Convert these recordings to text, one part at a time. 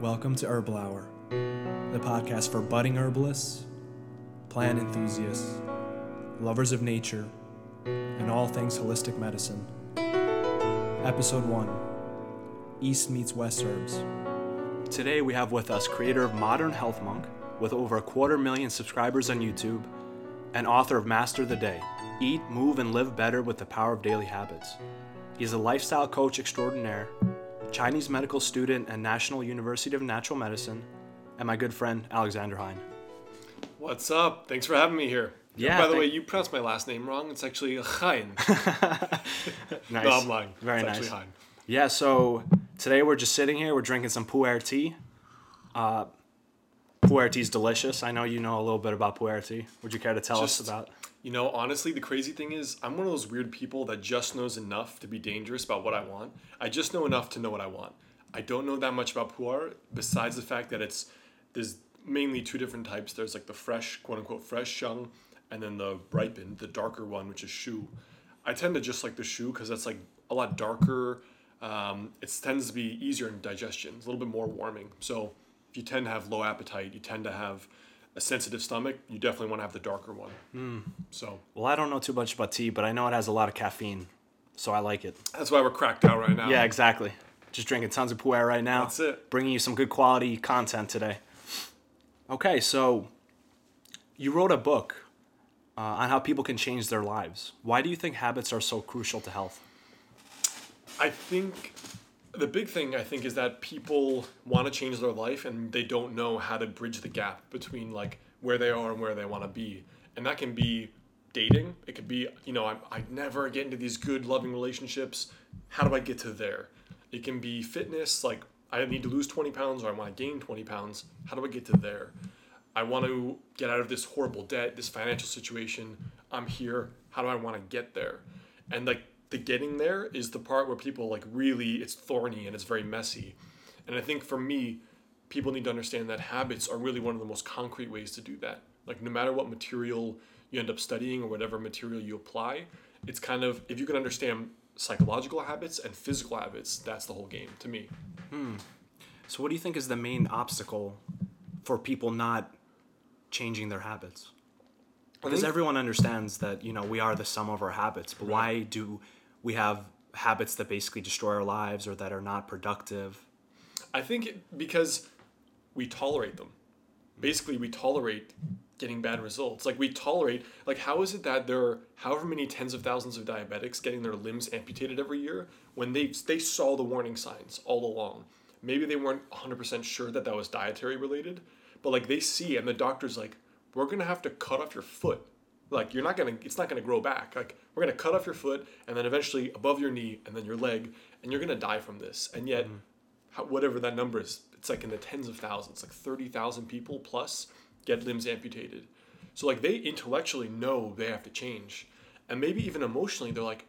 Welcome to Herbal Hour, the podcast for budding herbalists, plant enthusiasts, lovers of nature, and all things holistic medicine. Episode 1 East meets West Herbs. Today we have with us creator of Modern Health Monk, with over a quarter million subscribers on YouTube, and author of Master the Day Eat, Move, and Live Better with the Power of Daily Habits. He's a lifestyle coach extraordinaire Chinese medical student at National University of Natural Medicine, and my good friend Alexander Heyne. What's up? Thanks for having me here. Yeah, By the way, you pronounced my last name wrong. It's actually Heyne. Nice. No, I'm lying. Very it's nice. Heyne. Yeah, so today we're just sitting here, we're drinking some pu'er tea. Uh, pu'er tea is delicious. I know you know a little bit about pu'er tea. Would you care to tell us Just- about? You know, honestly, the crazy thing is, I'm one of those weird people that just knows enough to be dangerous about what I want. I just know enough to know what I want. I don't know that much about pu'er, besides the fact that it's there's mainly two different types. There's like the fresh, quote unquote, fresh sheng, and then the ripened, the darker one, which is shu. I tend to just like the shu because that's like a lot darker. Um, it tends to be easier in digestion. It's a little bit more warming. So if you tend to have low appetite, you tend to have a sensitive stomach, you definitely want to have the darker one. So Well, I don't know too much about tea, but I know it has a lot of caffeine, so I like it. that's why we're cracked out right now. Yeah, exactly. Just drinking tons of pu'er right now. That's it. Bringing you some good quality content today. Okay, so you wrote a book uh, on how people can change their lives. Why do you think habits are so crucial to health? I think the big thing I think is that people want to change their life and they don't know how to bridge the gap between like where they are and where they want to be. And that can be dating. It could be, you know, I, I never get into these good loving relationships. How do I get to there? It can be fitness, like I need to lose 20 pounds or I want to gain 20 pounds. How do I get to there? I want to get out of this horrible debt, this financial situation. I'm here. How do I want to get there? And like the getting there is the part where people like really it's thorny and it's very messy. And I think for me, people need to understand that habits are really one of the most concrete ways to do that. Like no matter what material you end up studying or whatever material you apply, it's kind of if you can understand psychological habits and physical habits, that's the whole game to me. Hmm. So, what do you think is the main obstacle for people not changing their habits? Because everyone understands that you know we are the sum of our habits, but why do we have habits that basically destroy our lives or that are not productive? I think because we tolerate them. Basically, we tolerate getting bad results. Like we tolerate. Like how is it that there are however many tens of thousands of diabetics getting their limbs amputated every year when they they saw the warning signs all along? Maybe they weren't 100% sure that that was dietary related, but like they see and the doctor's like, we're gonna have to cut off your foot. Like you're not gonna, it's not gonna grow back. Like we're gonna cut off your foot and then eventually above your knee and then your leg, and you're gonna die from this. And yet mm-hmm. how, whatever that number is, it's like in the tens of thousands, like 30,000 people plus get limbs amputated. So like they intellectually know they have to change. And maybe even emotionally, they're like,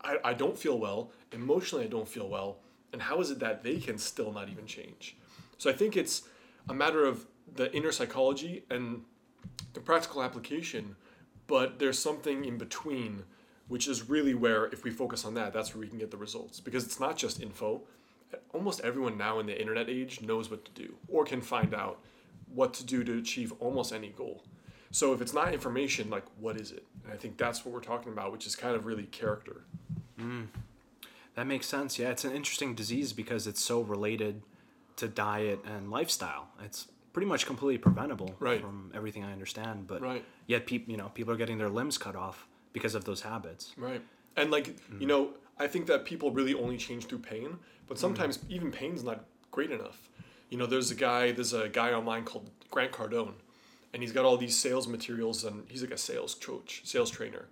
I, I don't feel well. Emotionally, I don't feel well. And how is it that they can still not even change? So I think it's a matter of the inner psychology and the practical application, but there's something in between, which is really where, if we focus on that, that's where we can get the results. Because it's not just info. Almost everyone now in the internet age knows what to do or can find out what to do to achieve almost any goal. So if it's not information, like what is it? And I think that's what we're talking about, which is kind of really character. Mm. That makes sense. Yeah, it's an interesting disease because it's so related to diet and lifestyle. It's pretty much completely preventable Right. from everything I understand, but Right. yet people, you know, people are getting their limbs cut off because of those habits. Right. And like, you know, I think that people really only change through pain, but sometimes even pain's not great enough. You know, there's a guy, there's a guy online called Grant Cardone, and he's got all these sales materials and he's like a sales coach, sales trainer.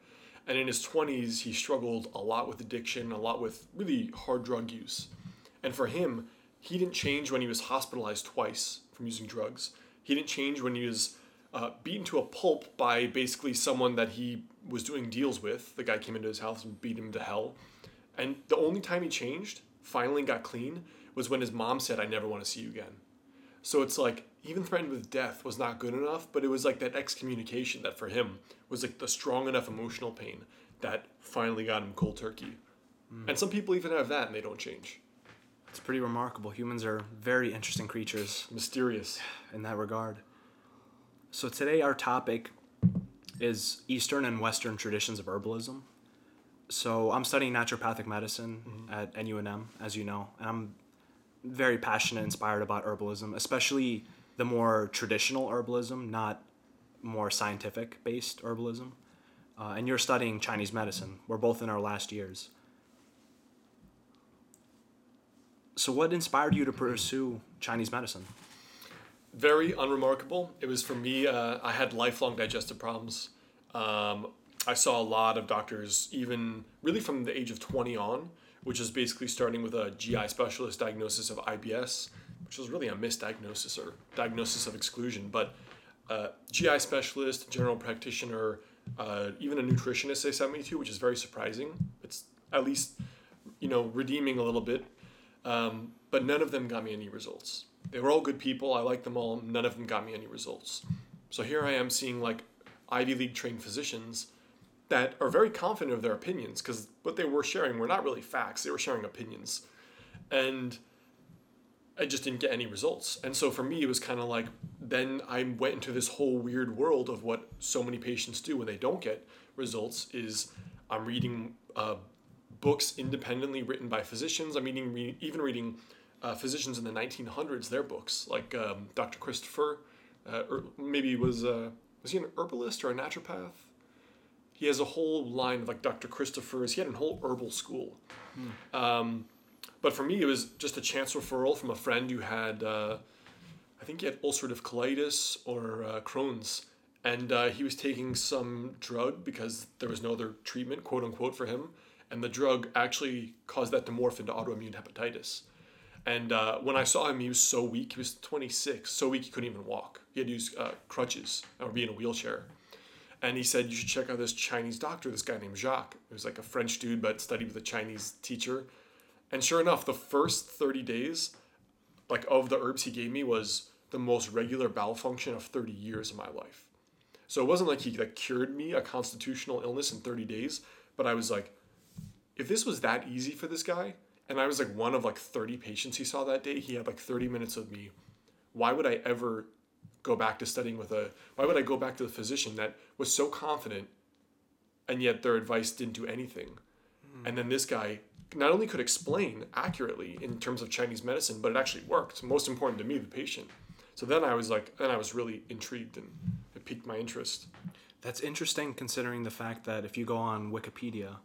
And in his 20s, he struggled a lot with addiction, a lot with really hard drug use. And for him, he didn't change when he was hospitalized twice from using drugs. He didn't change when he was uh, beaten to a pulp by basically someone that he was doing deals with. The guy came into his house and beat him to hell. And the only time he changed, finally got clean, was when his mom said, I never want to see you again. So it's like even threatened with death was not good enough, but it was like that excommunication that for him was like the strong enough emotional pain that finally got him cold turkey. And some people even have that and they don't change. It's pretty remarkable. Humans are very interesting creatures Mysterious. in that regard. So today our topic is Eastern and Western traditions of herbalism. So I'm studying naturopathic medicine at NUNM, as you know, and I'm very passionate, and inspired about herbalism, especially the more traditional herbalism, not more scientific based herbalism. Uh, and you're studying Chinese medicine. We're both in our last years. So, what inspired you to pursue Chinese medicine? very unremarkable. It was for me. Uh, I had lifelong digestive problems. Um, I saw a lot of doctors, even really from the age of twenty on, which is basically starting with a GI specialist diagnosis of IBS, which was really a misdiagnosis or diagnosis of exclusion. But uh, GI specialist, general practitioner, uh, even a nutritionist they sent me to, which is very surprising. It's at least you know redeeming a little bit. Um, but none of them got me any results. They were all good people. I liked them all. None of them got me any results. So here I am seeing like Ivy League trained physicians that are very confident of their opinions because what they were sharing were not really facts. They were sharing opinions. And I just didn't get any results. And so for me, it was kind of like then I went into this whole weird world of what so many patients do when they don't get results is I'm reading uh, books independently written by physicians. I'm re- even reading uh, physicians in the 1900s, their books, like um, Dr. Christopher, uh, or maybe was, uh, was he an herbalist or a naturopath? He has a whole line of like Dr. Christopher's. He had a whole herbal school. Um, but for me, it was just a chance referral from a friend who had, uh, I think he had ulcerative colitis or uh, Crohn's. And uh, he was taking some drug because there was no other treatment, quote unquote, for him. And the drug actually caused that to morph into autoimmune hepatitis. And uh, when I saw him, he was so weak. He was 26, so weak he couldn't even walk. He had to use uh, crutches or be in a wheelchair. And he said, You should check out this Chinese doctor, this guy named Jacques. He was like a French dude, but studied with a Chinese teacher. And sure enough, the first 30 days, like of the herbs he gave me, was the most regular bowel function of 30 years of my life. So it wasn't like he like cured me a constitutional illness in 30 days, but I was like, if this was that easy for this guy, and I was like one of like 30 patients he saw that day, he had like 30 minutes with me. Why would I ever go back to studying with a why would I go back to the physician that was so confident and yet their advice didn't do anything? Hmm. And then this guy not only could explain accurately in terms of Chinese medicine, but it actually worked. Most important to me, the patient. So then I was like, then I was really intrigued and it piqued my interest. That's interesting considering the fact that if you go on Wikipedia,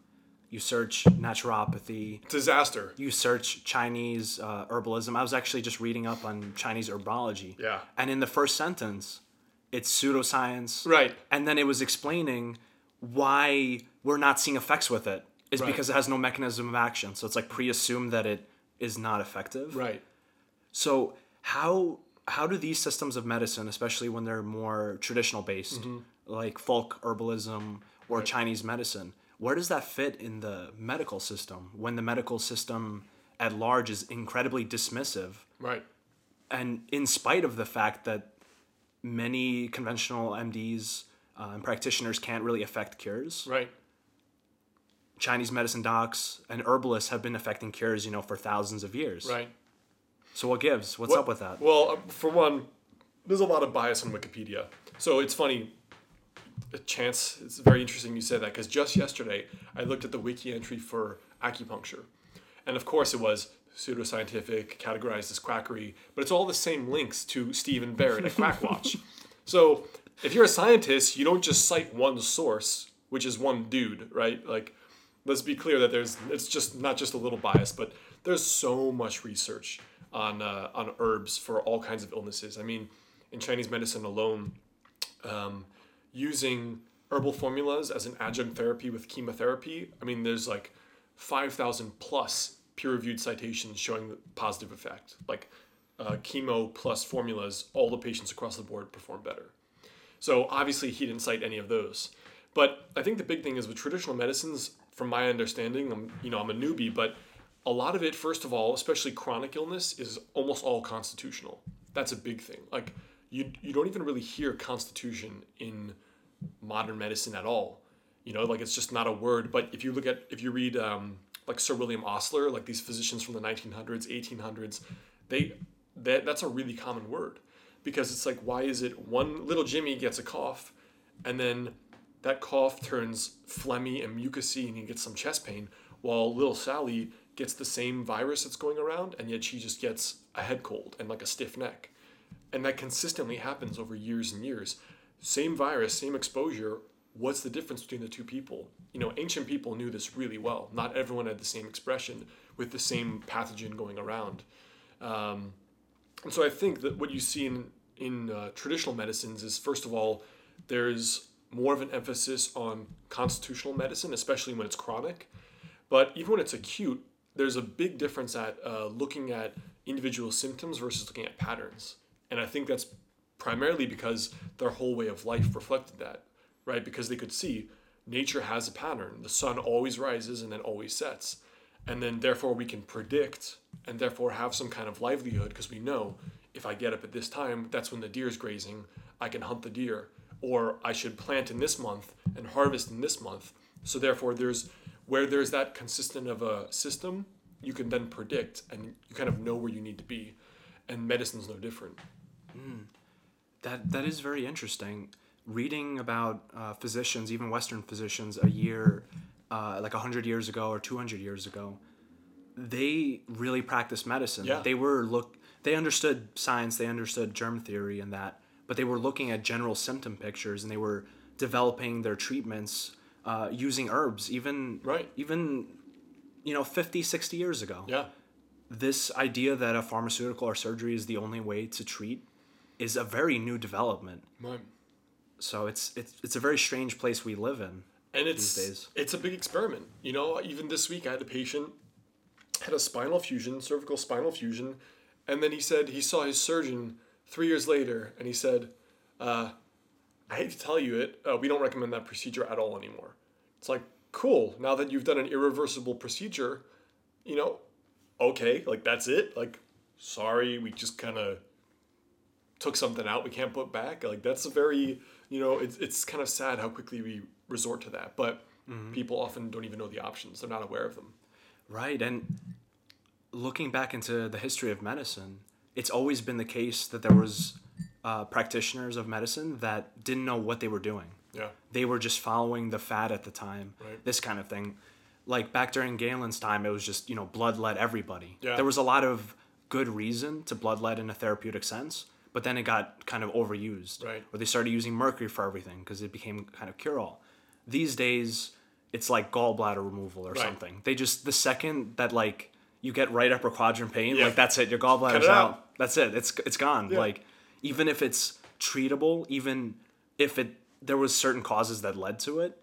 you search naturopathy, Disaster. you search Chinese uh, herbalism. I was actually just reading up on Chinese herbology. Yeah. And in the first sentence, it's pseudoscience. Right. And then it was explaining why we're not seeing effects with it is Right. because it has no mechanism of action. So it's like pre-assumed that it is not effective. Right. So how how do these systems of medicine, especially when they're more traditional based, like folk herbalism or Chinese medicine, where does that fit in the medical system when the medical system at large is incredibly dismissive Right. and in spite of the fact that many conventional MDs uh, and practitioners can't really affect cures, Right. Chinese medicine docs and herbalists have been affecting cures, you know, for thousands of years. Right. So what gives? What's Well- up with that? Well, uh, for one, there's a lot of bias on Wikipedia. So it's funny. A chance. It's very interesting you said that because just yesterday I looked at the wiki entry for acupuncture, and of course it was pseudoscientific, categorized as quackery, but it's all the same links to Stephen Barrett at Quackwatch. so if you're a scientist, you don't just cite one source, which is one dude, right? Like, let's be clear that there's it's just not just a little bias, but there's so much research on uh, on herbs for all kinds of illnesses. I mean, in Chinese medicine alone, um, using herbal formulas as an adjunct therapy with chemotherapy. I mean, there's like five thousand plus peer-reviewed citations showing the positive effect. Like uh, chemo plus formulas, all the patients across the board perform better. So obviously he didn't cite any of those. But I think the big thing is with traditional medicines, from my understanding, I'm you know I'm a newbie, but a lot of it, first of all, especially chronic illness, is almost all constitutional. That's a big thing. Like you you don't even really hear constitution in modern medicine at all. You know, like it's just not a word. But if you look at if you read um, like Sir William Osler, like these physicians from the 1900s, 1800s, they that that's a really common word because it's like why is it one little Jimmy gets a cough and then that cough turns phlegmy and mucousy and he gets some chest pain while little Sally gets the same virus that's going around and yet she just gets a head cold and like a stiff neck. And that consistently happens over years and years. Same virus, same exposure. What's the difference between the two people? You know, ancient people knew this really well. Not everyone had the same expression with the same pathogen going around. Um, and so I think that what you see in, in uh, traditional medicines is, first of all, there's more of an emphasis on constitutional medicine, especially when it's chronic. But even when it's acute, there's a big difference at uh, looking at individual symptoms versus looking at patterns. And I think that's primarily because their whole way of life reflected that, right? Because they could see nature has a pattern. The sun always rises and then always sets. And then therefore we can predict and therefore have some kind of livelihood because we know if I get up at this time, that's when the deer is grazing. I can hunt the deer. Or I should plant in this month and harvest in this month. So therefore there's where there's that consistent of a system, you can then predict and you kind of know where you need to be. And medicine's no different. Hmm. That that is very interesting. Reading about uh, physicians, even Western physicians, a year, uh, like hundred years ago or two hundred years ago, they really practiced medicine. Yeah. They were look. They understood science. They understood germ theory and that, but they were looking at general symptom pictures and they were developing their treatments uh, using herbs. Even Right. Even, you know, 50, 60 years ago Yeah. this idea that a pharmaceutical or surgery is the only way to treat is a very new development. Right. So it's it's it's a very strange place we live in. And it's days. it's a big experiment. You know, even this week I had a patient had a spinal fusion, cervical spinal fusion, and then he said he saw his surgeon three years later, and he said, uh, "I hate to tell you it, uh, we don't recommend that procedure at all anymore." It's like cool. Now that you've done an irreversible procedure, you know, okay, like that's it. Like, sorry, we just kind of took something out we can't put back. Like that's a very, you know, it's it's kind of sad how quickly we resort to that. But people often don't even know the options. They're not aware of them. Right. And looking back into the history of medicine, it's always been the case that there was uh, practitioners of medicine that didn't know what they were doing. Yeah. They were just following the fad at the time. Right. This kind of thing. Like back during Galen's time, it was just, you know, bloodlet everybody. Yeah. There was a lot of good reason to bloodlet in a therapeutic sense, but then it got kind of overused. Right. Or they started using mercury for everything because it became kind of cure all. These days, it's like gallbladder removal or Right. something. They just, the second that like you get right upper quadrant pain, Yeah. like that's it, your gallbladder's it out. out. That's it. It's it's gone. Yeah. Like even if it's treatable, even if it there was certain causes that led to it,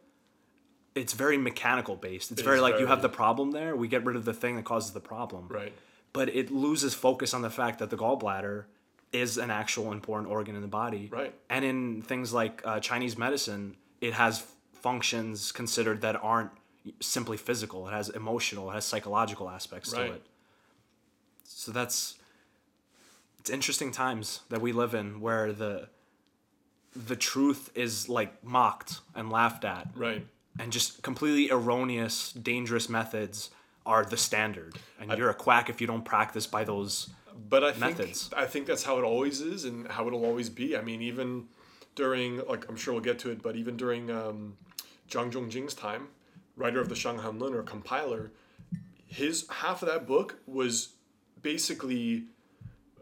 it's very mechanical based. It's It very like you have the problem there, we get rid of the thing that causes the problem. Right. But it loses focus on the fact that the gallbladder is an actual important organ in the body. Right. And in things like uh, Chinese medicine, it has functions considered that aren't simply physical. It has emotional, it has psychological aspects Right. to it. So that's it's interesting times that we live in where the the truth is like mocked and laughed at Right. and just completely erroneous dangerous methods are the standard and you're a quack if you don't practice by those But I think I think that's how it always is and how it'll always be. I mean, even during like I'm sure we'll get to it, but even during um, Zhang Zhongjing's time, writer of the Shanghan Lun or compiler, his half of that book was basically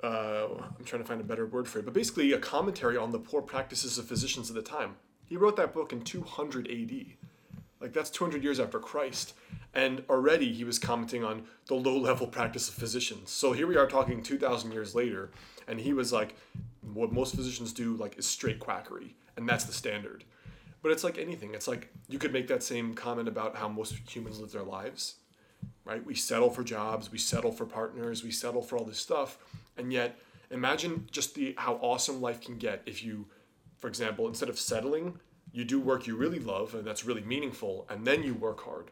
uh, I'm trying to find a better word for it, but basically a commentary on the poor practices of physicians at the time. He wrote that book in 200 AD. Like that's 200 years after Christ. And already he was commenting on the low level practice of physicians. So here we are talking 2,000 years later, and he was like, what most physicians do like is straight quackery, and that's the standard. But it's like anything. It's like you could make that same comment about how most humans live their lives, right? We settle for jobs, we settle for partners, we settle for all this stuff, and yet imagine just the how awesome life can get if you, for example, instead of settling, you do work you really love and that's really meaningful, and then you work hard.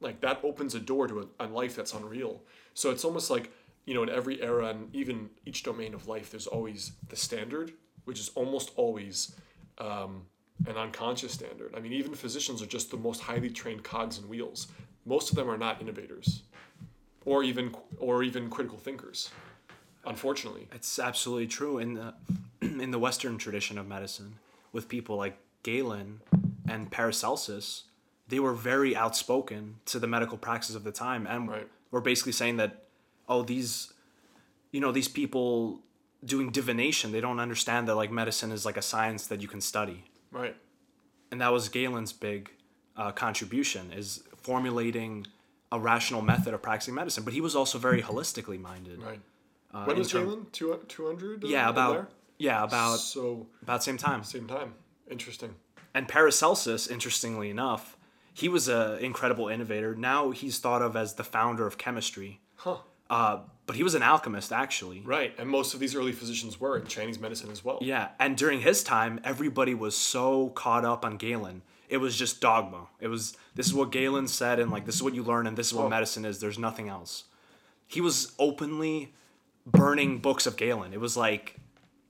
Like that opens a door to a, a life that's unreal. So it's almost like you know in every era and even each domain of life, there's always the standard, which is almost always um, an unconscious standard. I mean, even physicians are just the most highly trained cogs and wheels. most of them are not innovators, or even or even critical thinkers. Unfortunately, It's absolutely true in the in the Western tradition of medicine, with people like Galen and Paracelsus, they were very outspoken to the medical practice of the time, and Right. were basically saying that, oh, these, you know, these people doing divination, they don't understand that like medicine is like a science that you can study, right? and that was Galen's big uh, contribution is formulating a rational method of practicing medicine. But he was also very holistically minded. Right. Uh, when was term- Galen? Two two hundred. Yeah, about yeah about so about same time. same time. Interesting. And Paracelsus, interestingly enough, he was an incredible innovator. Now he's thought of as the founder of chemistry. Huh. Uh, but he was an alchemist, actually. Right, and most of these early physicians were in Chinese medicine as well. Yeah, and during his time, everybody was so caught up on Galen. It was just dogma. It was this is what Galen said, and like this is what you learn, and this is what Oh. medicine is. There's nothing else. He was openly burning books of Galen. It was like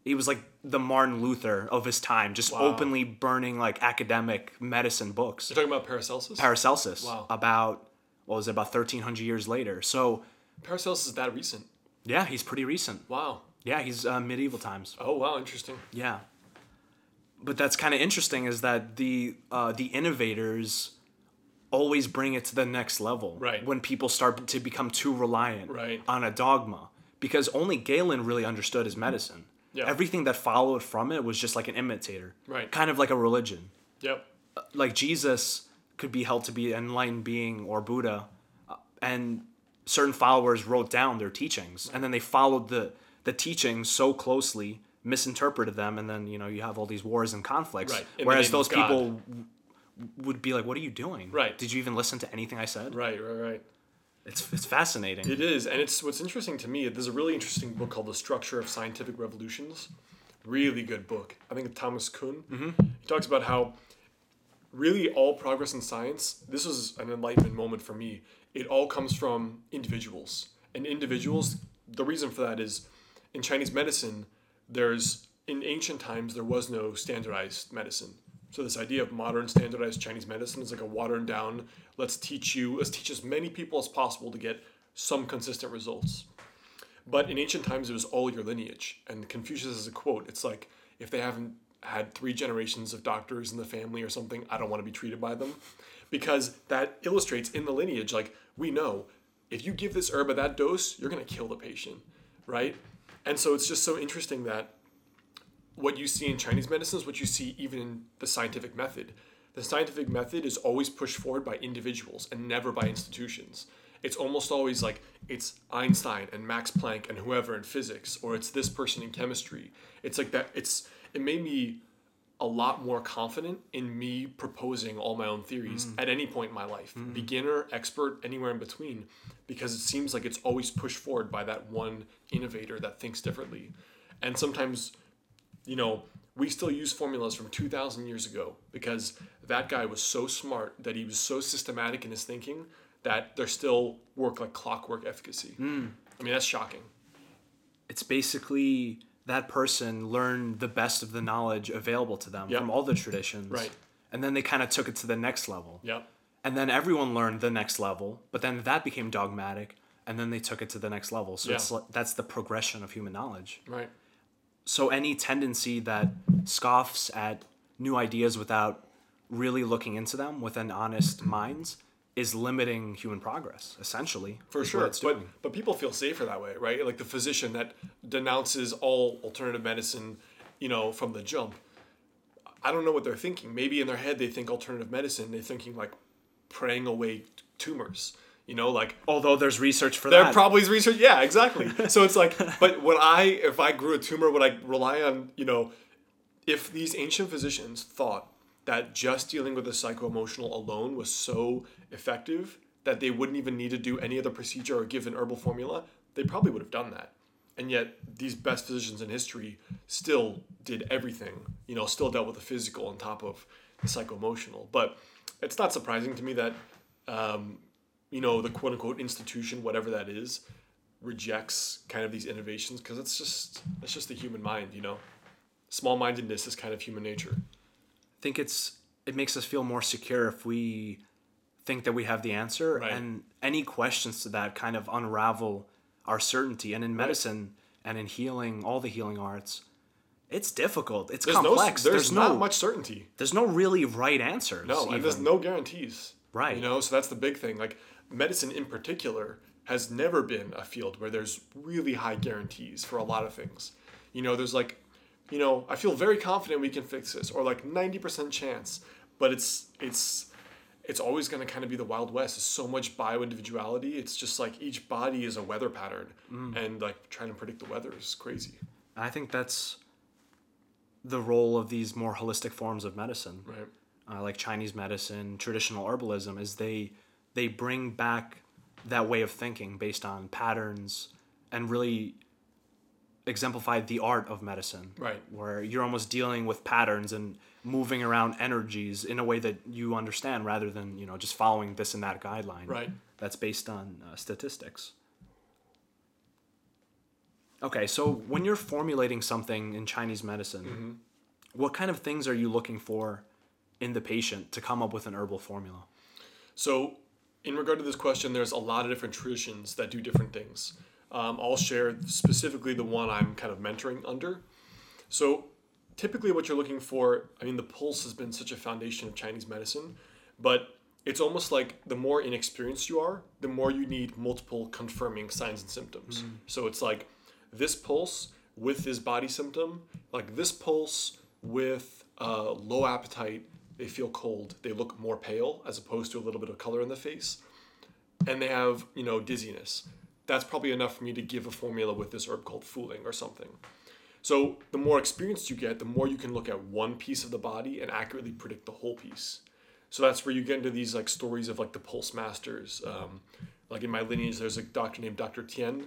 he was like the Martin Luther of his time, just Wow. openly burning like academic medicine books. You're talking about Paracelsus. Paracelsus. Wow. About what was it? About thirteen hundred years later. So Paracelsus is that recent. yeah, he's pretty recent. Wow. Yeah, he's uh, medieval times. Oh wow, interesting. Yeah. But that's kind of interesting is that the uh, the innovators always bring it to the next level. Right. When people start to become too reliant Right. on a dogma. Because only Galen really understood his medicine. Yeah. Everything that followed from it was just like an imitator. Right. Kind of like a religion. Yep. Like Jesus could be held to be an enlightened being or Buddha, uh, and certain followers wrote down their teachings, and then they followed the the teachings so closely, misinterpreted them, and then you know you have all these wars and conflicts. Right, in Whereas those people w- would be like, "What are you doing? Right. Did you even listen to anything I said?" Right. Right. Right. It's it's fascinating. It is, and it's what's interesting to me. There's a really interesting book called The Structure of Scientific Revolutions. Really good book. I think of Thomas Kuhn. Mm-hmm. He talks about how really all progress in science. This was an enlightenment moment for me. It all comes from individuals, and individuals. The reason for that is, in Chinese medicine, there's in ancient times there was no standardized medicine. So this idea of modern standardized Chinese medicine is like a watered down. Let's teach you. Let's teach as many people as possible to get some consistent results. But in ancient times, it was all your lineage. And Confucius has a quote. It's like, if they haven't had three generations of doctors in the family or something, I don't want to be treated by them. Because that illustrates in the lineage, like, we know if you give this herb at that dose, you're going to kill the patient, right? And so it's just so interesting that what you see in Chinese medicine is what you see even in the scientific method. The scientific method is always pushed forward by individuals and never by institutions. It's almost always like it's Einstein and Max Planck and whoever in physics, or it's this person in chemistry. It's like that. It's it made me a lot more confident in me proposing all my own theories mm. at any point in my life, mm. beginner, expert, anywhere in between, because it seems like it's always pushed forward by that one innovator that thinks differently. And sometimes you know, we still use formulas from 2,000 years ago because that guy was so smart that he was so systematic in his thinking that they're still work like clockwork efficacy. Hmm. I mean, that's shocking. It's basically that person learned the best of the knowledge available to them Yep. from all the traditions. Right. And then they kind of took it to the next level. Yep. And then everyone learned the next level, but then that became dogmatic, and then they took it to the next level. So Yeah. it's that's the progression of human knowledge. Right. So any tendency that scoffs at new ideas without really looking into them with an honest mind is limiting human progress, essentially. For sure. But but people feel safer that way, right? Like the physician that denounces all alternative medicine, you know, from the jump. I don't know what they're thinking. Maybe in their head they think alternative medicine, they're thinking like praying away tumors. You know, like Although there's research for There that. There probably is research. Yeah, exactly. so it's like, but would I, if I grew a tumor, would I rely on, you know, if these ancient physicians thought that just dealing with the psycho-emotional alone was so effective that they wouldn't even need to do any other procedure or give an herbal formula, they probably would have done that. And yet, these best physicians in history still did everything, you know, still dealt with the physical on top of the psycho-emotional. But it's not surprising to me that um, you know, the quote unquote institution, whatever that is, rejects kind of these innovations because it's just it's just the human mind, you know. Small mindedness is kind of human nature. I think it's it makes us feel more secure if we think that we have the answer, Right. and any questions to that kind of unravel our certainty. And in medicine and in healing, all the healing arts, it's difficult. It's There's complex. no there's, not no much certainty. there's no really right answers. No, and there's no guarantees. Right. You know, so that's the big thing. Like medicine in particular has never been a field where there's really high guarantees for a lot of things. You know, there's like, you know, I feel very confident we can fix this, or like ninety percent chance, but it's it's it's always going to kind of be the wild west. There's so much bio individuality. It's just like each body is a weather pattern, and like trying to predict the weather is crazy. I think that's the role of these more holistic forms of medicine. Right. uh, like Chinese medicine, traditional herbalism, is they they bring back that way of thinking based on patterns and really exemplify the art of medicine. Right. Where you're almost dealing with patterns and moving around energies in a way that you understand rather than, you know, just following this and that guideline. Right. That's based on uh, statistics. Okay, so when you're formulating something in Chinese medicine, what kind of things are you looking for in the patient to come up with an herbal formula? So, in regard to this question, there's a lot of different traditions that do different things. Um, I'll share specifically the one I'm kind of mentoring under. So, typically, what you're looking for, I mean, the pulse has been such a foundation of Chinese medicine, but it's almost like the more inexperienced you are, the more you need multiple confirming signs and symptoms. So, it's like this pulse with this body symptom, like this pulse with uh, low appetite, they feel cold, they look more pale as opposed to a little bit of color in the face, and they have, you know, dizziness. That's probably enough for me to give a formula with this herb called fu ling or something. So the more experienced you get, the more you can look at one piece of the body and accurately predict the whole piece. So that's where you get into these like stories of like the pulse masters. Um, like in my lineage, there's a doctor named Dr. Tien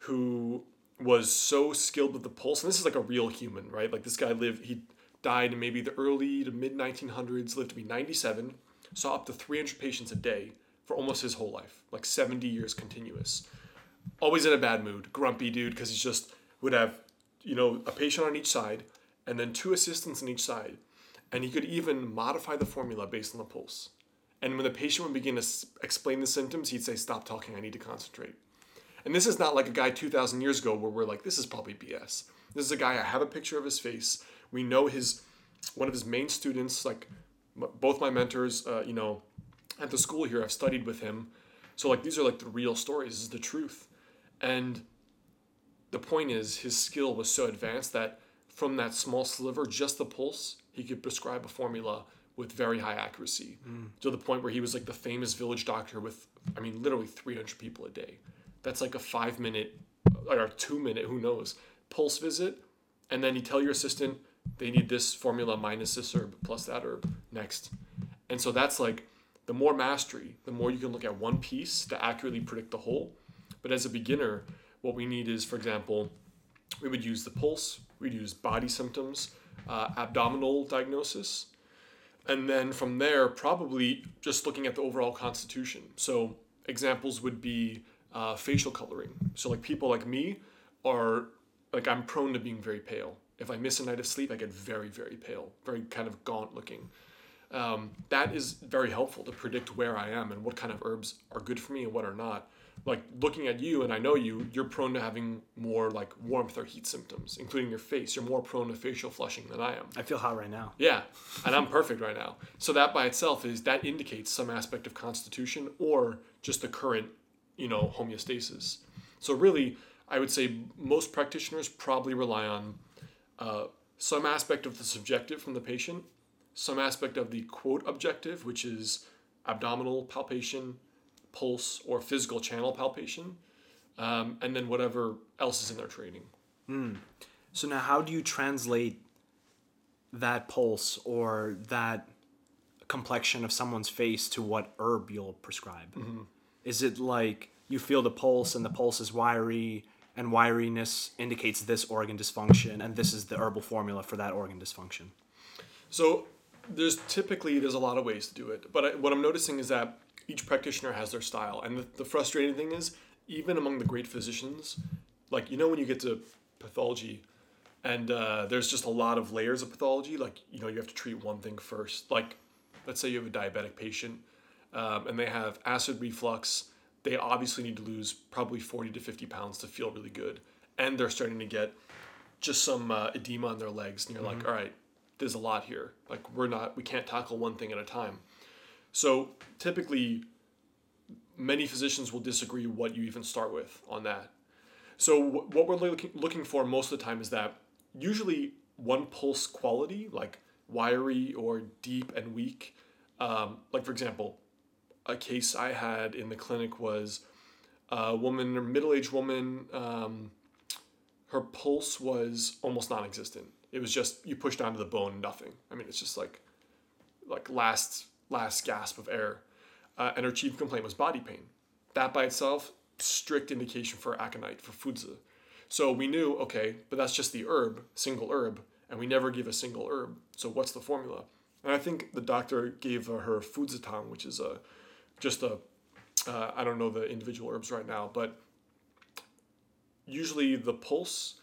who was so skilled with the pulse. And this is like a real human, right? Like this guy lived, he died in maybe the early to mid 1900s, lived to be 97, saw up to 300 patients a day for almost his whole life, like 70 years continuous. Always in a bad mood, grumpy dude, because he just would have, you know, a patient on each side and then two assistants on each side. And he could even modify the formula based on the pulse. And when the patient would begin to explain the symptoms, he'd say, Stop talking, I need to concentrate. And this is not like a guy 2,000 years ago where we're like, this is probably BS. This is a guy, I have a picture of his face. We know his, one of his main students, like m- both my mentors, uh, you know, at the school here, I've studied with him. So, like, these are like the real stories, this is the truth. And the point is, his skill was so advanced that from that small sliver, just the pulse, he could prescribe a formula with very high accuracy to the point where he was like the famous village doctor with, I mean, literally 300 people a day. That's like a five minute or two minute, who knows, pulse visit. And then you tell your assistant they need this formula minus this herb plus that herb next. And so that's like the more mastery, the more you can look at one piece to accurately predict the whole. But as a beginner, what we need is, for example, we would use the pulse, we'd use body symptoms, uh, abdominal diagnosis, and then from there, probably just looking at the overall constitution. So examples would be uh, facial coloring. So like people like me are like I'm prone to being very pale. If I miss a night of sleep, I get very very pale, very kind of gaunt looking. Um, that is very helpful to predict where I am and what kind of herbs are good for me and what are not. Like looking at you, and I know you, you're prone to having more like warmth or heat symptoms, including your face. You're more prone to facial flushing than I am. I feel hot right now. Yeah, and I'm perfect right now. So that by itself is that indicates some aspect of constitution or just the current, you know, homeostasis. So really, I would say most practitioners probably rely on uh, some aspect of the subjective from the patient, some aspect of the quote objective, which is abdominal palpation, pulse, or physical channel palpation, um, and then whatever else is in their training. So now, how do you translate that pulse or that complexion of someone's face to what herb you'll prescribe? Is it like you feel the pulse and the pulse is wiry and wiriness indicates this organ dysfunction and this is the herbal formula for that organ dysfunction? So there's typically there's a lot of ways to do it, but I, what I'm noticing is that each practitioner has their style, and the, the frustrating thing is even among the great physicians, like you know when you get to pathology, and uh, there's just a lot of layers of pathology. Like you know you have to treat one thing first. Like let's say you have a diabetic patient, um, and they have acid reflux, they obviously need to lose probably 40 to 50 pounds to feel really good. And they're starting to get just some uh, edema on their legs. And you're like, all right, there's a lot here. Like, we're not, we can't tackle one thing at a time. So typically, many physicians will disagree what you even start with on that. So wh- what we're looking looking for most of the time is that usually one pulse quality, like wiry or deep and weak. Um, like for example, a case I had in the clinic was a woman, a middle-aged woman. Um, her pulse was almost non-existent. It was just you pushed down to the bone, nothing. I mean, it's just like like last last gasp of air. Uh, and her chief complaint was body pain. That by itself, strict indication for aconite, for fuzi. So we knew, okay, but that's just the herb, single herb, and we never give a single herb. So what's the formula? And I think the doctor gave her Fuzi Tang, which is a just a uh, I don't know the individual herbs right now, but usually the pulse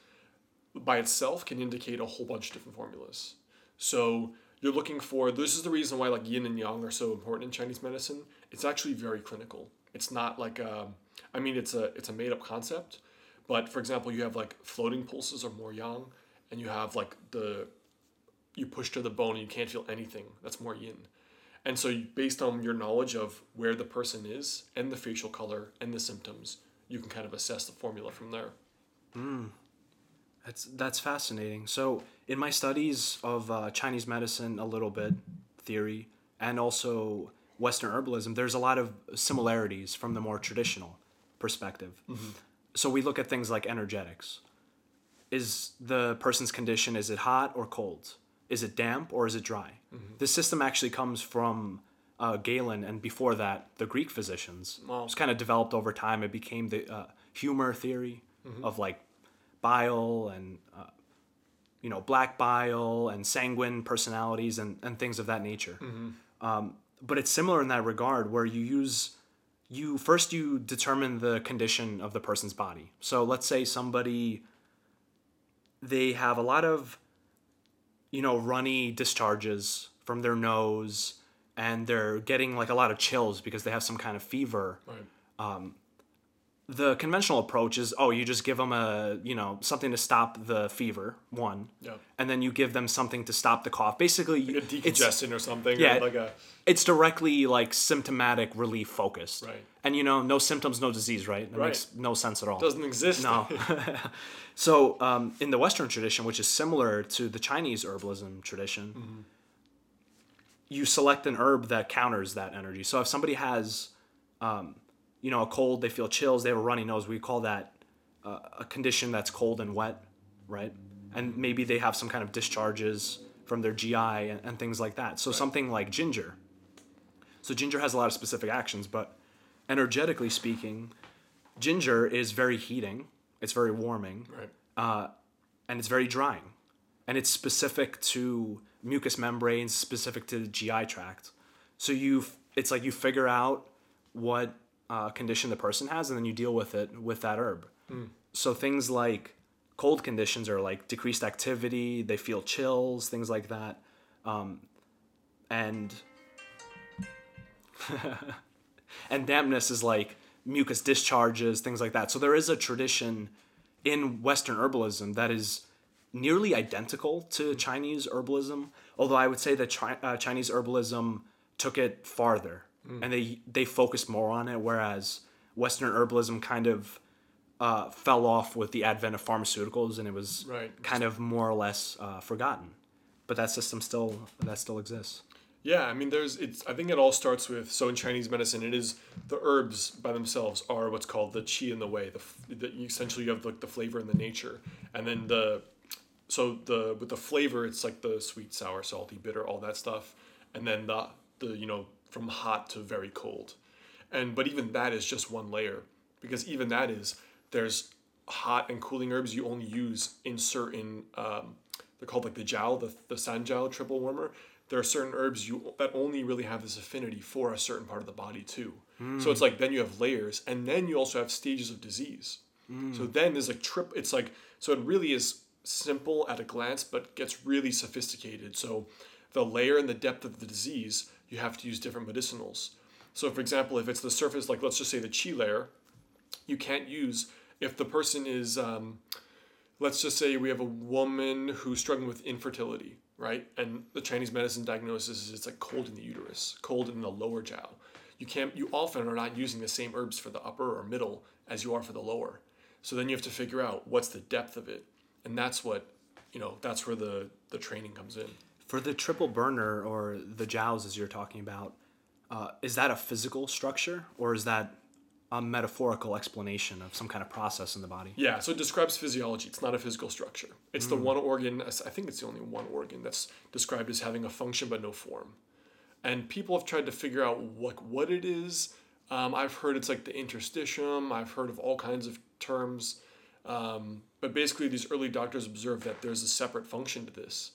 by itself can indicate a whole bunch of different formulas. So you're looking for this is the reason why like yin and yang are so important in Chinese medicine. It's actually very clinical. It's not like a, I mean it's a it's a made up concept, but for example, you have like floating pulses are more yang, and you have like the you push to the bone and you can't feel anything. That's more yin. And so based on your knowledge of where the person is and the facial color and the symptoms, you can kind of assess the formula from there. That's that's fascinating. So in my studies of uh, Chinese medicine, a little bit theory, and also Western herbalism, there's a lot of similarities from the more traditional perspective. So we look at things like energetics. Is the person's condition is it hot or cold? Is it damp or is it dry? This system actually comes from uh, Galen, and before that, the Greek physicians. Wow. It's kind of developed over time. It became the uh, humor theory of like bile and uh, you know black bile and sanguine personalities and, and things of that nature um, but it's similar in that regard where you use you first you determine the condition of the person's body so let's say somebody they have a lot of you know runny discharges from their nose and they're getting like a lot of chills because they have some kind of fever Right. Um, the conventional approach is oh you just give them a you know something to stop the fever one Yeah. and then you give them something to stop the cough basically Like a decongestant or something. yeah. Or like a it's directly like symptomatic relief focused Right. and you know no symptoms no disease right that Right. makes no sense at all doesn't exist. no so um, in the western tradition which is similar to the chinese herbalism tradition Mm-hmm. you select an herb that counters that energy so if somebody has um, you know a cold they feel chills they have a runny nose we call that uh, a condition that's cold and wet right? And maybe they have some kind of discharges from their gi and, and things like that. So something like ginger. So ginger has a lot of specific actions but energetically speaking ginger is very heating it's very warming Right. and it's very drying. And it's specific to mucous membranes specific to the gi tract. So you it's like you figure out what uh, condition the person has and then you deal with it with that herb. So things like cold conditions are like decreased activity they feel chills things like that. Um, and and dampness is like mucus discharges, things like that. So there is a tradition in Western herbalism that is nearly identical to Chinese herbalism, although I would say that Chi- uh, Chinese herbalism took it farther and they they focused more on it, whereas Western herbalism kind of uh, fell off with the advent of pharmaceuticals and it was Right. kind of more or less uh, forgotten. But that system still that still exists. Yeah, I mean, there's it's. I think it all starts with so in Chinese medicine, it is the herbs by themselves are what's called the qi and the wei. The, the essentially you have like the flavor and the nature, and then the so the with the flavor it's like the sweet, sour, salty, bitter, all that stuff, and then the the you know from hot to very cold, and but even that is just one layer because even that is there's hot and cooling herbs you only use in certain um, they're called like the jiao the, the sanjiao triple warmer. There are certain herbs you that only really have this affinity for a certain part of the body too. So it's like then you have layers and then you also have stages of disease. So then there's like trip it's like so it really is simple at a glance but gets really sophisticated. So the layer and the depth of the disease you have to use different medicinals So, for example, if it's the surface, like let's just say the chi layer, you can't use if the person is, um, let's just say we have a woman who's struggling with infertility, right? And the Chinese medicine diagnosis is it's like cold in the uterus, cold in the lower jiao. You can't. You often are not using the same herbs for the upper or middle as you are for the lower. So then you have to figure out what's the depth of it, and that's what, you know, that's where the the training comes in. For the triple burner or the jowls as you're talking about, uh, is that a physical structure or is that a metaphorical explanation of some kind of process in the body? Yeah, so it describes physiology. It's not a physical structure. It's the one organ, I think it's the only one organ that's described as having a function but no form. And people have tried to figure out like what it is. Um, I've heard it's like the interstitium. I've heard of all kinds of terms. Um, but basically, these early doctors observed that there's a separate function to this,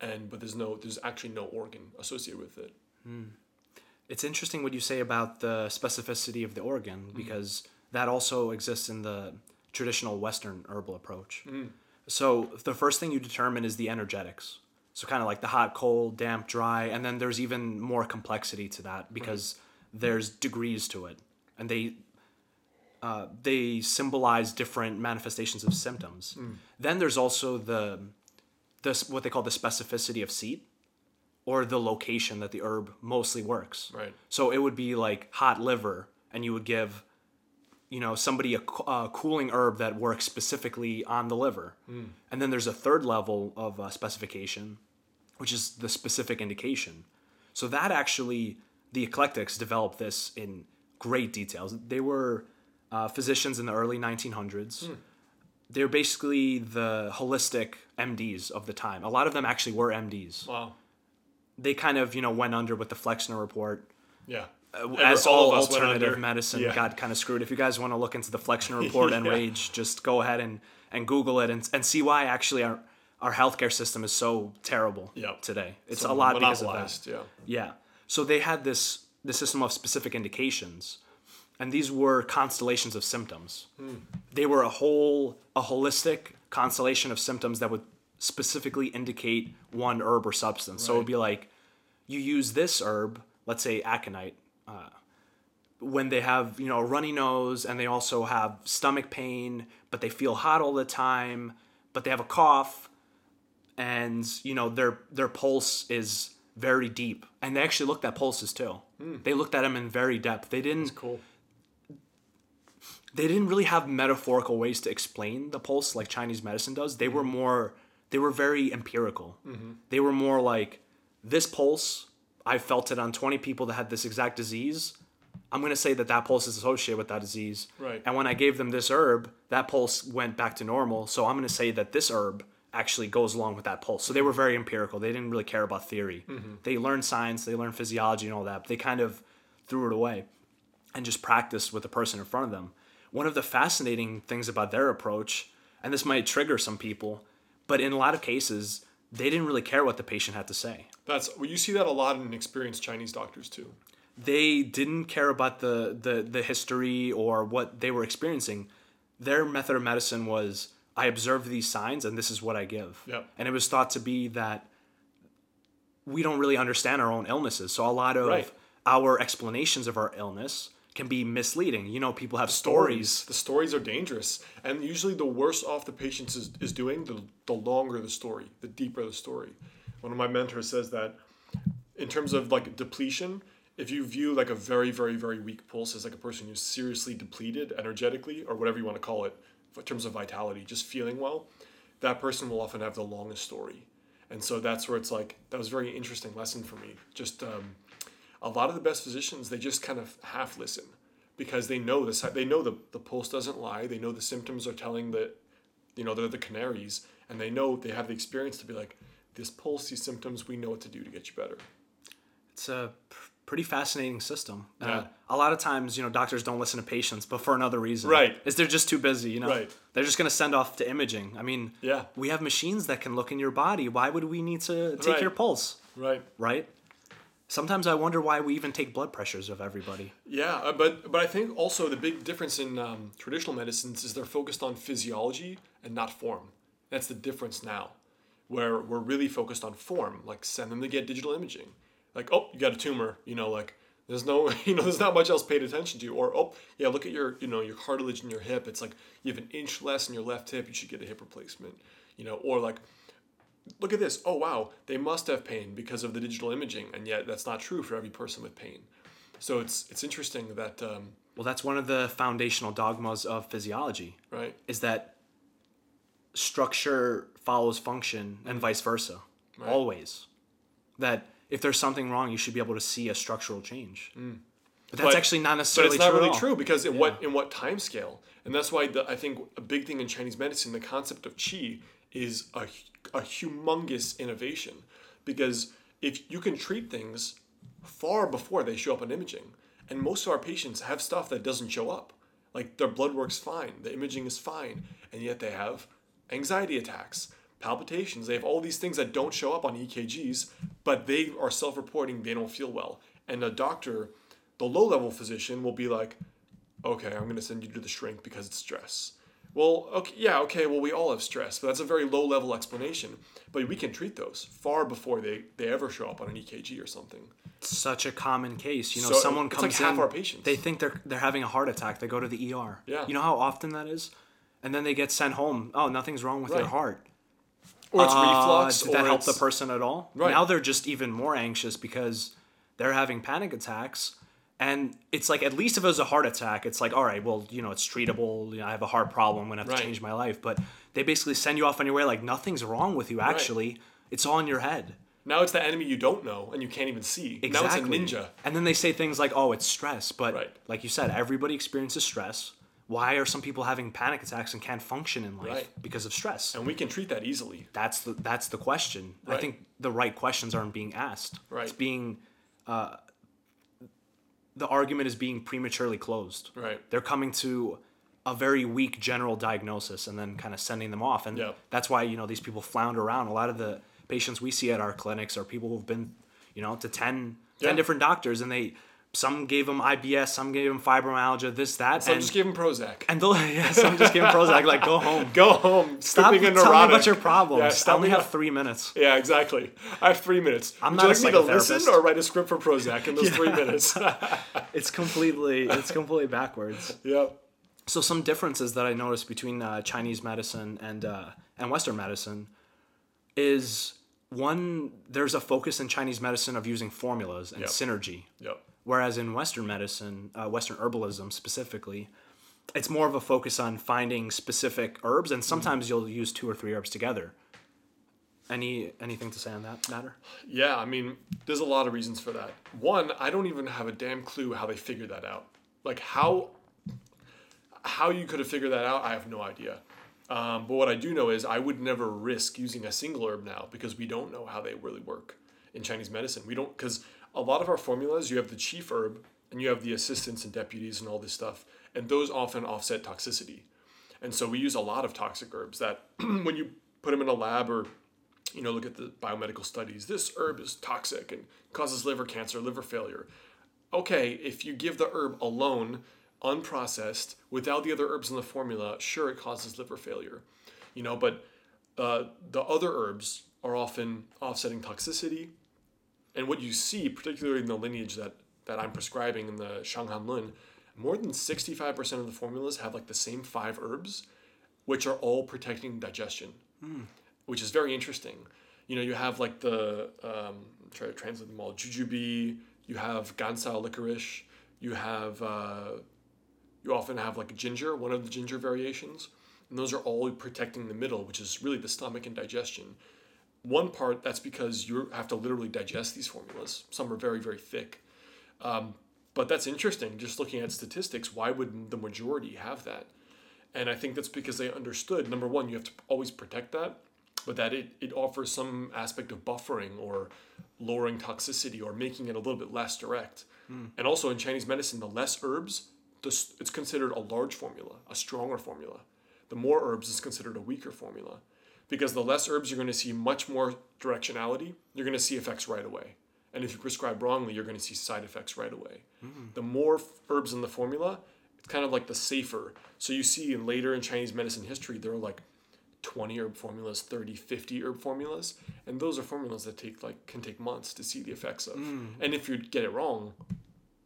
and but there's no there's actually no organ associated with it. Hmm. It's interesting what you say about the specificity of the organ hmm. because that also exists in the traditional Western herbal approach. Hmm. So the first thing you determine is the energetics. So kind of like the hot, cold, damp, dry, and then there's even more complexity to that because there's degrees to it, and they uh, they symbolize different manifestations of symptoms. Then there's also the the what they call the specificity of seat or the location that the herb mostly works. Right. So it would be like hot liver, and you would give, you know, somebody a, a cooling herb that works specifically on the liver. And then there's a third level of uh, specification, which is the specific indication. So that actually, the eclectics developed this in great details. They were uh, physicians in the early 1900s. They're basically the holistic MDs of the time. A lot of them actually were MDs Wow. they kind of you know went under with the Flexner report. Yeah. Uh, as all all of us went alternative medicine Yeah. got kind of screwed. If you guys want to look into the Flexner report and Yeah. rage, just go ahead and, and Google it and, and see why actually our, our healthcare system is so terrible Yep. today. It's So a lot because of that. Yeah. Yeah. So they had this the system of specific indications, and these were constellations of symptoms. They were a whole a holistic constellation of symptoms that would specifically indicate one herb or substance. So it would be like you use this herb, let's say aconite, uh, when they have you know a runny nose and they also have stomach pain, but they feel hot all the time, but they have a cough and you know their their pulse is very deep and they actually looked at pulses too they looked at them in very depth they didn't Cool. They didn't really have metaphorical ways to explain the pulse like chinese medicine does. They were mm-hmm. more they were very empirical. Mm-hmm. They were more like this pulse i felt it on 20 people that had this exact disease. I'm going to say that that pulse is associated with that disease. Right. and when i gave them this herb that pulse went back to normal. So i'm going to say that this herb actually goes along with that pulse. So they were mm-hmm. very empirical. They didn't really care about theory. They learned science they learned physiology and all that. But they kind of threw it away and just practiced with the person in front of them. One of the fascinating things about their approach, and this might trigger some people, but in a lot of cases, they didn't really care what the patient had to say. That's well, you see that a lot in experienced Chinese doctors too. They didn't care about the, the, the history or what they were experiencing. Their method of medicine was I observe these signs and this is what I give. Yep. And it was thought to be that we don't really understand our own illnesses. So a lot of Right. our explanations of our illness can be misleading. You know, people have stories. The stories are dangerous, and usually the worse off the patient is, is doing, the, the longer the story, the deeper the story. One of my mentors says that in terms of like depletion, if you view like a very, very, very weak pulse as like a person who's seriously depleted energetically, or whatever you want to call it, in terms of vitality, just feeling well, that person will often have the longest story. And so that's where it's like, that was a very interesting lesson for me. Just um, a lot of the best physicians, they just kind of half listen because they know this, they know the, the pulse doesn't lie. They know the symptoms are telling that, you know, they're the canaries and they know they have the experience to be like, this pulse, these symptoms, we know what to do to get you better. It's a pretty fascinating system. Uh, Yeah. a lot of times, you know, doctors don't listen to patients, but for another reason. Right. Is they're just too busy, you know? Right. They're just going to send off to imaging. I mean, Yeah. we have machines that can look in your body. Why would we need to take Right. your pulse? Right. Right? Sometimes I wonder why we even take blood pressures of everybody. Yeah, uh, but but I think also the big difference in um, traditional medicines is they're focused on physiology and not form. That's the difference now, where we're really focused on form. Like send them to get digital imaging. Like oh, you got a tumor. You know, like There's no, you know, there's not much else paid attention to. Or oh, yeah, look at your, you know, your cartilage in your hip. It's like you have an inch less in your left hip. You should get a hip replacement. You know, or like, look at this. Oh wow, they must have pain because of the digital imaging, and yet that's not true for every person with pain. So it's it's interesting that um, Well, that's one of the foundational dogmas of physiology right, is that structure follows function and vice versa. Right. Always. That if there's something wrong, you should be able to see a structural change. But that's But- actually not but necessarily it's not true. really true because in what in what time scale, and that's why the, I think a big thing in Chinese medicine, the concept of qi is a a humongous innovation because if you can treat things far before they show up on imaging, and most of our patients have stuff that doesn't show up, like their blood work's fine, the imaging is fine, and yet they have anxiety attacks, palpitations, they have all these things that don't show up on EKGs, but they are self-reporting they don't feel well, and the doctor the low level physician will be like, okay, I'm to send you to the shrink because it's stress. Well, okay, yeah, okay, well, we all have stress, but that's a very low level explanation. But we can treat those far before they, they ever show up on an EKG or something. Such a common case. You know, So, someone comes like half in, our patients. they think they're they're having a heart attack. They go to the ER. Yeah. You know how often that is? And then they get sent home. Oh, nothing's wrong with your Right. heart. Or it's Uh, reflux. Did that help the person at all? Right. Now they're just even more anxious because they're having panic attacks. And it's like, at least if it was a heart attack, it's like, all right, well, you know, it's treatable. You know, I have a heart problem. I'm going to have Right. to change my life. But they basically send you off on your way like, nothing's wrong with you, actually. It's all in your head. Now it's the enemy you don't know and you can't even see. Now it's a ninja. And then they say things like, oh, it's stress. But Right. like you said, everybody experiences stress. Why are some people having panic attacks and can't function in life? Right. Because of stress. And we can treat that easily. That's the that's the question. I think the right questions aren't being asked. Right. It's being uh, the argument is being prematurely closed. Right. They're coming to a very weak general diagnosis and then kind of sending them off. And Yeah. that's why, you know, these people flounder around. A lot of the patients we see at our clinics are people who've been, you know, to 10, 10 Yeah. different doctors and they some gave him IBS, some gave him fibromyalgia, this, that. So and, just gave him Prozac. and they'll, yeah, some just gave him Prozac, like, go home. Go home. Stop Stop being a telling me neurotic. about your problems. Yeah, I only have three minutes. Yeah, exactly. I have three minutes. I'm Would not you like me to listen or write a script for Prozac in those three minutes? It's completely, it's completely backwards. yeah. So some differences that I noticed between uh, Chinese medicine and uh, and Western medicine is one there's a focus in Chinese medicine of using formulas and Yep. synergy, Yep. Whereas in Western medicine, uh, Western herbalism specifically, it's more of a focus on finding specific herbs, and sometimes you'll use two or three herbs together. Any anything to say on that matter? Yeah, I mean, there's a lot of reasons for that. One, I don't even have a damn clue how they figured that out. Like how how you could have figured that out, I have no idea. Um, but what I do know is I would never risk using a single herb now because we don't know how they really work in Chinese medicine. We don't because a lot of our formulas, you have the chief herb and you have the assistants and deputies and all this stuff, and those often offset toxicity. And so we use a lot of toxic herbs that when you put them in a lab or you know, look at the biomedical studies. This herb is toxic and causes liver cancer, liver failure. Okay, if you give the herb alone, unprocessed, without the other herbs in the formula, sure, it causes liver failure. You know, but uh, the other herbs are often offsetting toxicity. And what you see, particularly in the lineage that, that I'm prescribing in the Shanghan Lun, more than 65% of the formulas have like the same five herbs, which are all protecting digestion which is very interesting. You know, you have like the um, try to translate them all. Jujube, you have gancao licorice, you have uh, you often have like ginger, one of the ginger variations, and those are all protecting the middle, which is really the stomach and digestion. One part that's because you have to literally digest these formulas. Some are very very thick, um, but that's interesting. Just looking at statistics, why would the majority have that? And I think that's because they understood number one, you have to always protect that, but that it, it offers some aspect of buffering or lowering toxicity or making it a little bit less direct. And also in Chinese medicine, the less herbs, the, it's considered a large formula, a stronger formula. The more herbs is considered a weaker formula. Because the less herbs, you're going to see much more directionality. You're going to see effects right away. And if you prescribe wrongly, you're going to see side effects right away. Hmm. The more f- herbs in the formula, it's kind of like the safer. So you see in later in Chinese medicine history, there are like 20 herb formulas, 30, 50 herb formulas. And those are formulas that take like can take months to see the effects of. Hmm. And if you get it wrong,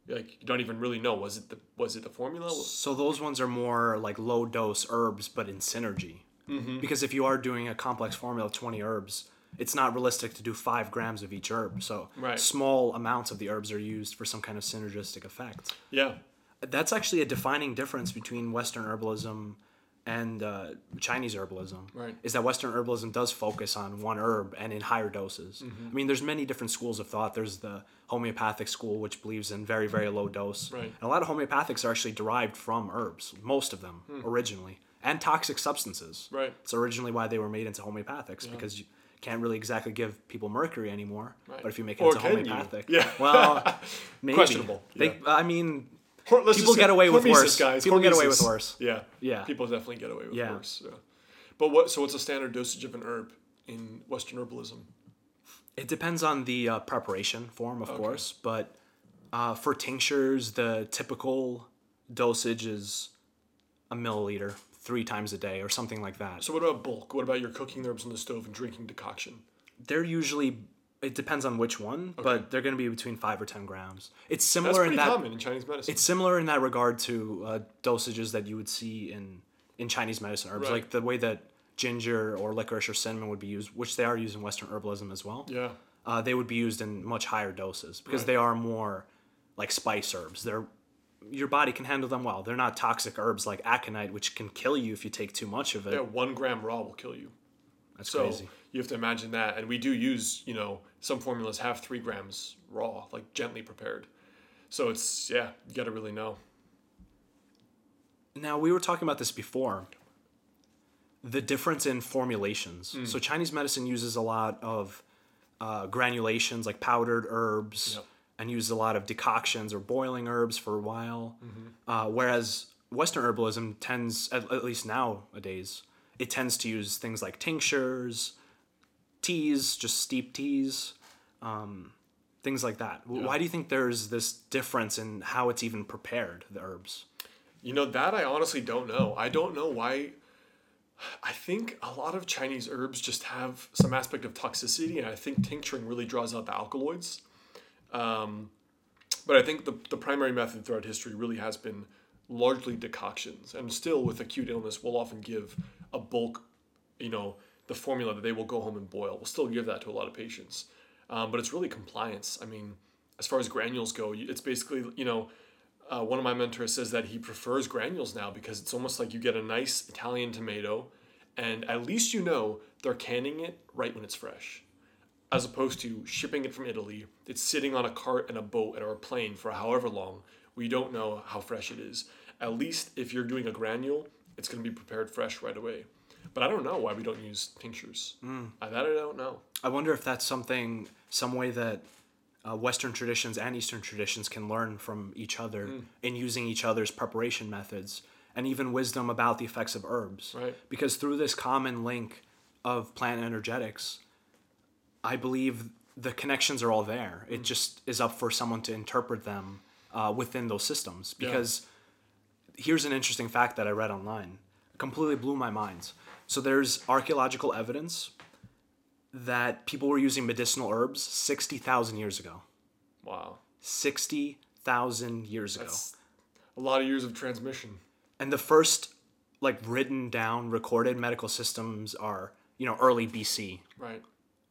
like you don't even really know was it the was it the formula? So those ones are more like low dose herbs, but in synergy. Mm-hmm. Because if you are doing a complex formula of 20 herbs, it's not realistic to do five grams of each herb. So Right. small amounts of the herbs are used for some kind of synergistic effect. Yeah, That's actually a defining difference between Western herbalism and uh, Chinese herbalism. Right. Is that Western herbalism does focus on one herb and in higher doses. Mm-hmm. I mean, there's many different schools of thought. There's the homeopathic school, which believes in very, very low dose. Right. And a lot of homeopathics are actually derived from herbs, most of them originally, and toxic substances. Right. It's originally why they were made into homeopathics because you can't really exactly give people mercury anymore. Right. But if you make it Or into you? homeopathic, Yeah. well, maybe. Questionable, They, yeah. I mean, Hor- People get away with worse. Guys. People get away with worse. Yeah, Yeah. People definitely get away with Yeah. worse. Yeah. But what? So what's the standard dosage of an herb in Western herbalism? It depends on the uh, preparation form, of course, but uh, for tinctures, the typical dosage is a milliliter three times a day or something like that. So what about bulk? What about your cooking herbs on the stove and drinking decoction? They're usually, it depends on which one, but they're going to be between five or 10 grams. It's similar in pretty that. common in Chinese medicine. It's similar in that regard to uh, dosages that you would see in, in Chinese medicine herbs, Right. like the way that ginger or licorice or cinnamon would be used, which they are used in Western herbalism as well. yeah. uh, they would be used in much higher doses because Right. they are more like spice herbs. They're your body can handle them well. They're not toxic herbs like aconite, which can kill you if you take too much of it. Yeah, one gram raw will kill you. That's So crazy. you have to imagine that, and we do use, you know, some formulas have three grams raw, like gently prepared. So it's yeah, you got to really know. Now we were talking about this before. The difference in formulations. Hmm. So Chinese medicine uses a lot of uh, granulations, like powdered herbs, Yep. And uses a lot of decoctions or boiling herbs for a while. Mm-hmm. Uh, whereas Western herbalism tends, at, at least nowadays, it tends to use things like tinctures, teas, just steep teas, um, things like that. W Why do you think there's this difference in how it's even prepared, the herbs? You know that I honestly don't know. I don't know why. I think a lot of Chinese herbs just have some aspect of toxicity, and I think tincturing really draws out the alkaloids. Um, but I think the, the primary method throughout history really has been largely decoctions, and still with acute illness, we'll often give a bulk, you know, the formula that they will go home and boil. We'll still give that to a lot of patients, um, but it's really compliance. I mean, as far as granules go, it's basically you know uh, one of my mentors says that he prefers granules now because it's almost like you get a nice Italian tomato, and at least you know they're canning it right when it's fresh, as opposed to shipping it from Italy. It's sitting on a cart and a boat or a plane for however long. We don't know how fresh it is. At least if you're doing a granule, it's going to be prepared fresh right away. But I don't know why we don't use tinctures. I, that I don't know. I wonder if that's something, some way that uh, Western traditions and Eastern traditions can learn from each other Hmm. in using each other's preparation methods and even wisdom about the effects of herbs. Right. Because through this common link of plant energetics, I believe the connections are all there. It just is up for someone to interpret them uh, within those systems. Because here's an interesting fact that I read online. It completely blew my mind. So there's archaeological evidence that people were using medicinal herbs 60,000 years ago. Wow. 60,000 years ago. A lot of years of transmission. And the first like written down recorded medical systems are, you know, early BC. Right.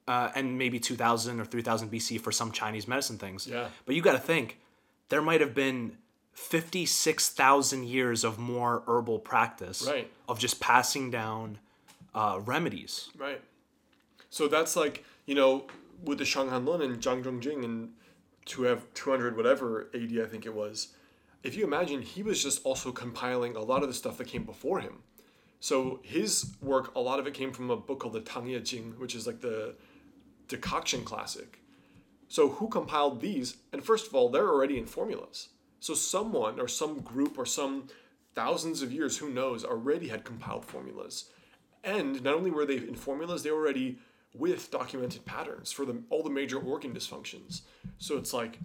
Uh, and maybe 2000 or 3000 BC for some Chinese medicine things. Yeah. But you got to think there might have been 56,000 years of more herbal practice Right. of just passing down uh, remedies. Right. So that's like, you know, with the Shanghan Lun and Zhang Zhongjing and to have 200 whatever AD, I think it was. If you imagine, he was just also compiling a lot of the stuff that came before him. So his work, a lot of it came from a book called the Tang Ye Jing, which is like the decoction classic. So who compiled these? And first of all, they're already in formulas. So someone or some group or some thousands of years, who knows, already had compiled formulas. And not only were they in formulas, they were already with documented patterns for the, all the major organ dysfunctions. So it's like,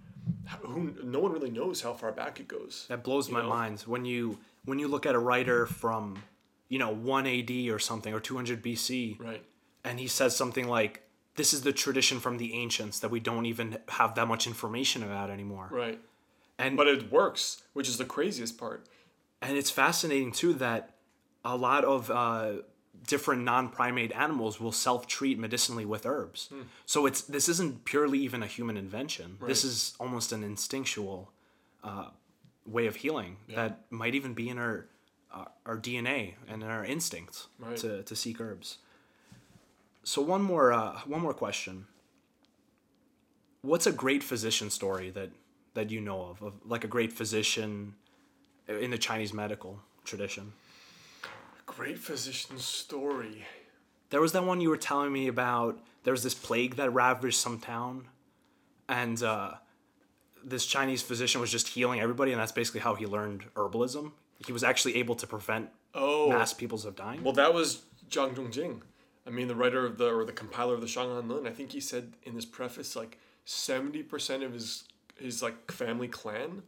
who, no one really knows how far back it goes. That blows my know? mind when you when you look at a writer from, you know, 1 AD or something or 200 BC Right. and he says something like this is the tradition from the ancients that we don't even have that much information about anymore. Right. And but it works, which is the craziest part. and it's fascinating too that a lot of uh, different non-primate animals will self-treat medicinally with herbs. Hmm. So it's this isn't purely even a human invention. This is almost an instinctual uh, way of healing that might even be in our uh, our DNA and in our instincts Right. to, to seek herbs. So one more uh, one more question. What's a great physician story that that you know of, of like a great physician in the Chinese medical tradition? Great physician story. There was that one you were telling me about. There was this plague that ravaged some town, and uh, this Chinese physician was just healing everybody, and that's basically how he learned herbalism. He was actually able to prevent Oh, mass peoples of dying. well, that was Zhang Zhongjing. I mean, the writer of the or the compiler of the Shanghan Lun. I think he said in his preface like seventy percent of his his like family clan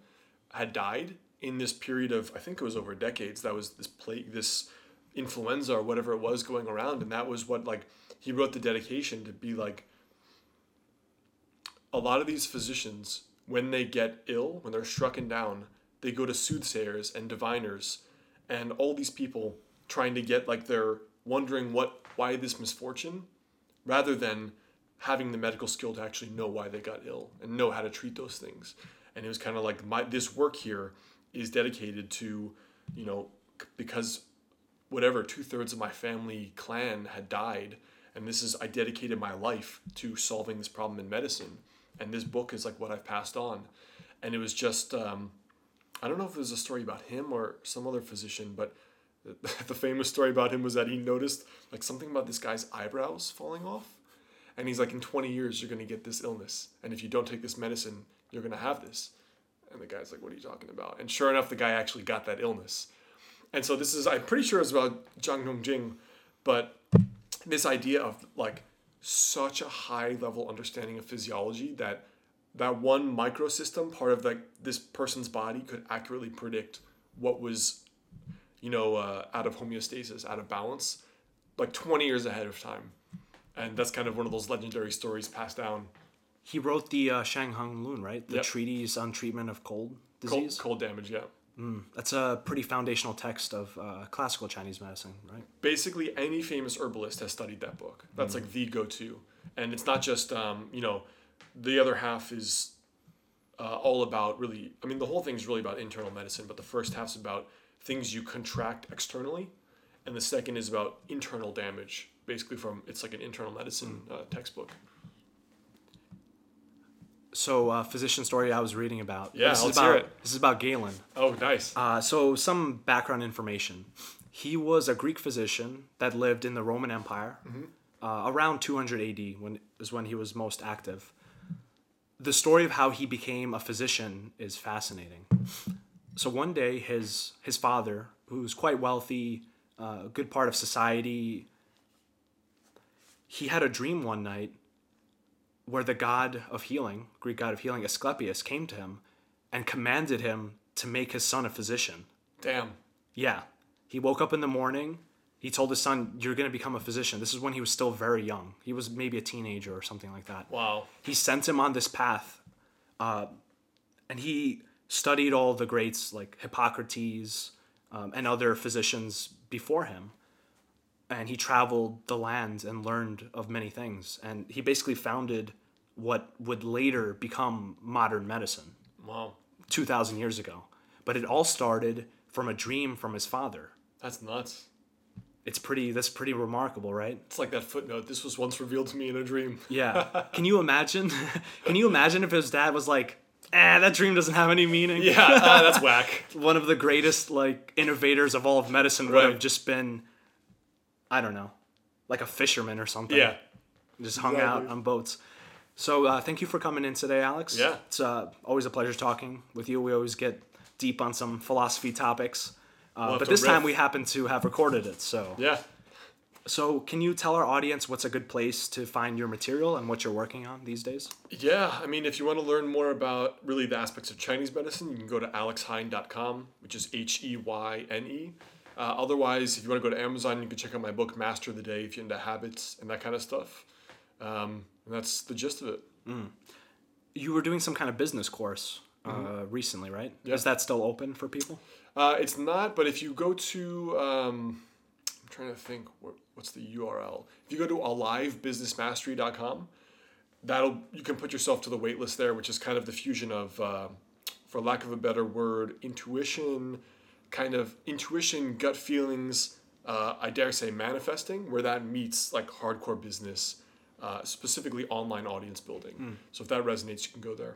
had died in this period of I think it was over decades. That was this plague, this influenza or whatever it was going around, and that was what like he wrote the dedication to be like. A lot of these physicians, when they get ill, when they're strucken down, they go to soothsayers and diviners, and all these people trying to get like they're wondering what why this misfortune, rather than having the medical skill to actually know why they got ill and know how to treat those things. And it was kind of like my this work here is dedicated to, you know, because whatever two thirds of my family clan had died, and this is I dedicated my life to solving this problem in medicine, and this book is like what I've passed on, and it was just um, I don't know if it was a story about him or some other physician, but the famous story about him was that he noticed like something about this guy's eyebrows falling off, and he's like, in twenty years you're gonna get this illness, and if you don't take this medicine, you're gonna have this. And the guy's like, "What are you talking about?" And sure enough, the guy actually got that illness. And so this is, I'm pretty sure it's about Zhang Zhongjing, but this idea of like such a high level understanding of physiology that that one microsystem, part of like this person's body, could accurately predict what was, you know, uh, out of homeostasis, out of balance, like 20 years ahead of time. And that's kind of one of those legendary stories passed down. He wrote the uh, Shanghan Lun, right? The Yep. treatise on treatment of cold Cold, disease. cold damage, yeah. That's a pretty foundational text of uh, classical Chinese medicine, right? basically any famous herbalist has studied that book. That's like the go-to, and it's not just um, you know, the other half is uh, all about really. I mean, the whole thing's really about internal medicine, but the first half's about things you contract externally, and the second is about internal damage. Basically, from it's like an internal medicine uh, textbook. So, uh, physician story I was reading about. Yeah, this is let's about, hear it. This is about Galen. Oh, nice. Uh, so, some background information. He was a Greek physician that lived in the Roman Empire uh, around 200 AD, when is when he was most active. The story of how he became a physician is fascinating. So one day, his his father, who's quite wealthy, uh, good part of society, he had a dream one night where the god of healing, Greek god of healing, Asclepius, came to him and commanded him to make his son a physician. Damn. Yeah. He woke up in the morning. He told his son, You're going to become a physician. This is when he was still very young. He was maybe a teenager or something like that. Wow. He sent him on this path. Uh, and he studied all the greats like Hippocrates um, and other physicians before him. And he traveled the land and learned of many things. And he basically founded what would later become modern medicine. Wow. 2,000 years ago. But it all started from a dream from his father. That's nuts. It's pretty, that's pretty remarkable, right? It's like that footnote. This was once revealed to me in a dream. Yeah. Can you imagine? Can you imagine if his dad was like, eh, that dream doesn't have any meaning? Yeah, ah, that's whack. One of the greatest, like, innovators of all of medicine would Right. have just been, I don't know, like a fisherman or something. Yeah. Just hung out Exactly. on boats. So uh, thank you for coming in today, Alex. Yeah. It's uh, always a pleasure talking with you. We always get deep on some philosophy topics. Uh, have but to this time we happen to have recorded it. So, Yeah. So can you tell our audience what's a good place to find your material and what you're working on these days? Yeah, I mean, if you want to learn more about really the aspects of Chinese medicine, you can go to alexheyne.com, which is H E Y N E. Uh, otherwise, if you want to go to Amazon, you can check out my book, Master of the Day, if you're into habits and that kind of stuff. Um, and that's the gist of it. You were doing some kind of business course uh, recently, right? Yeah. Is that still open for people? Uh, it's not, but if you go to, um, I'm trying to think, what, what's the URL? If you go to alivebusinessmastery.com, that'll you can put yourself to the waitlist there, which is kind of the fusion of, uh, for lack of a better word, intuition, kind of intuition, gut feelings. Uh, I dare say manifesting, where that meets like hardcore business, uh, specifically online audience building. So if that resonates, you can go there.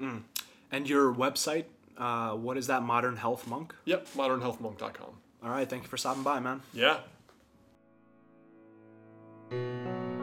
And your website, uh, what is that? Modern Health Monk. Yep, modernhealthmonk.com. All right, thank you for stopping by, man. Yeah. Música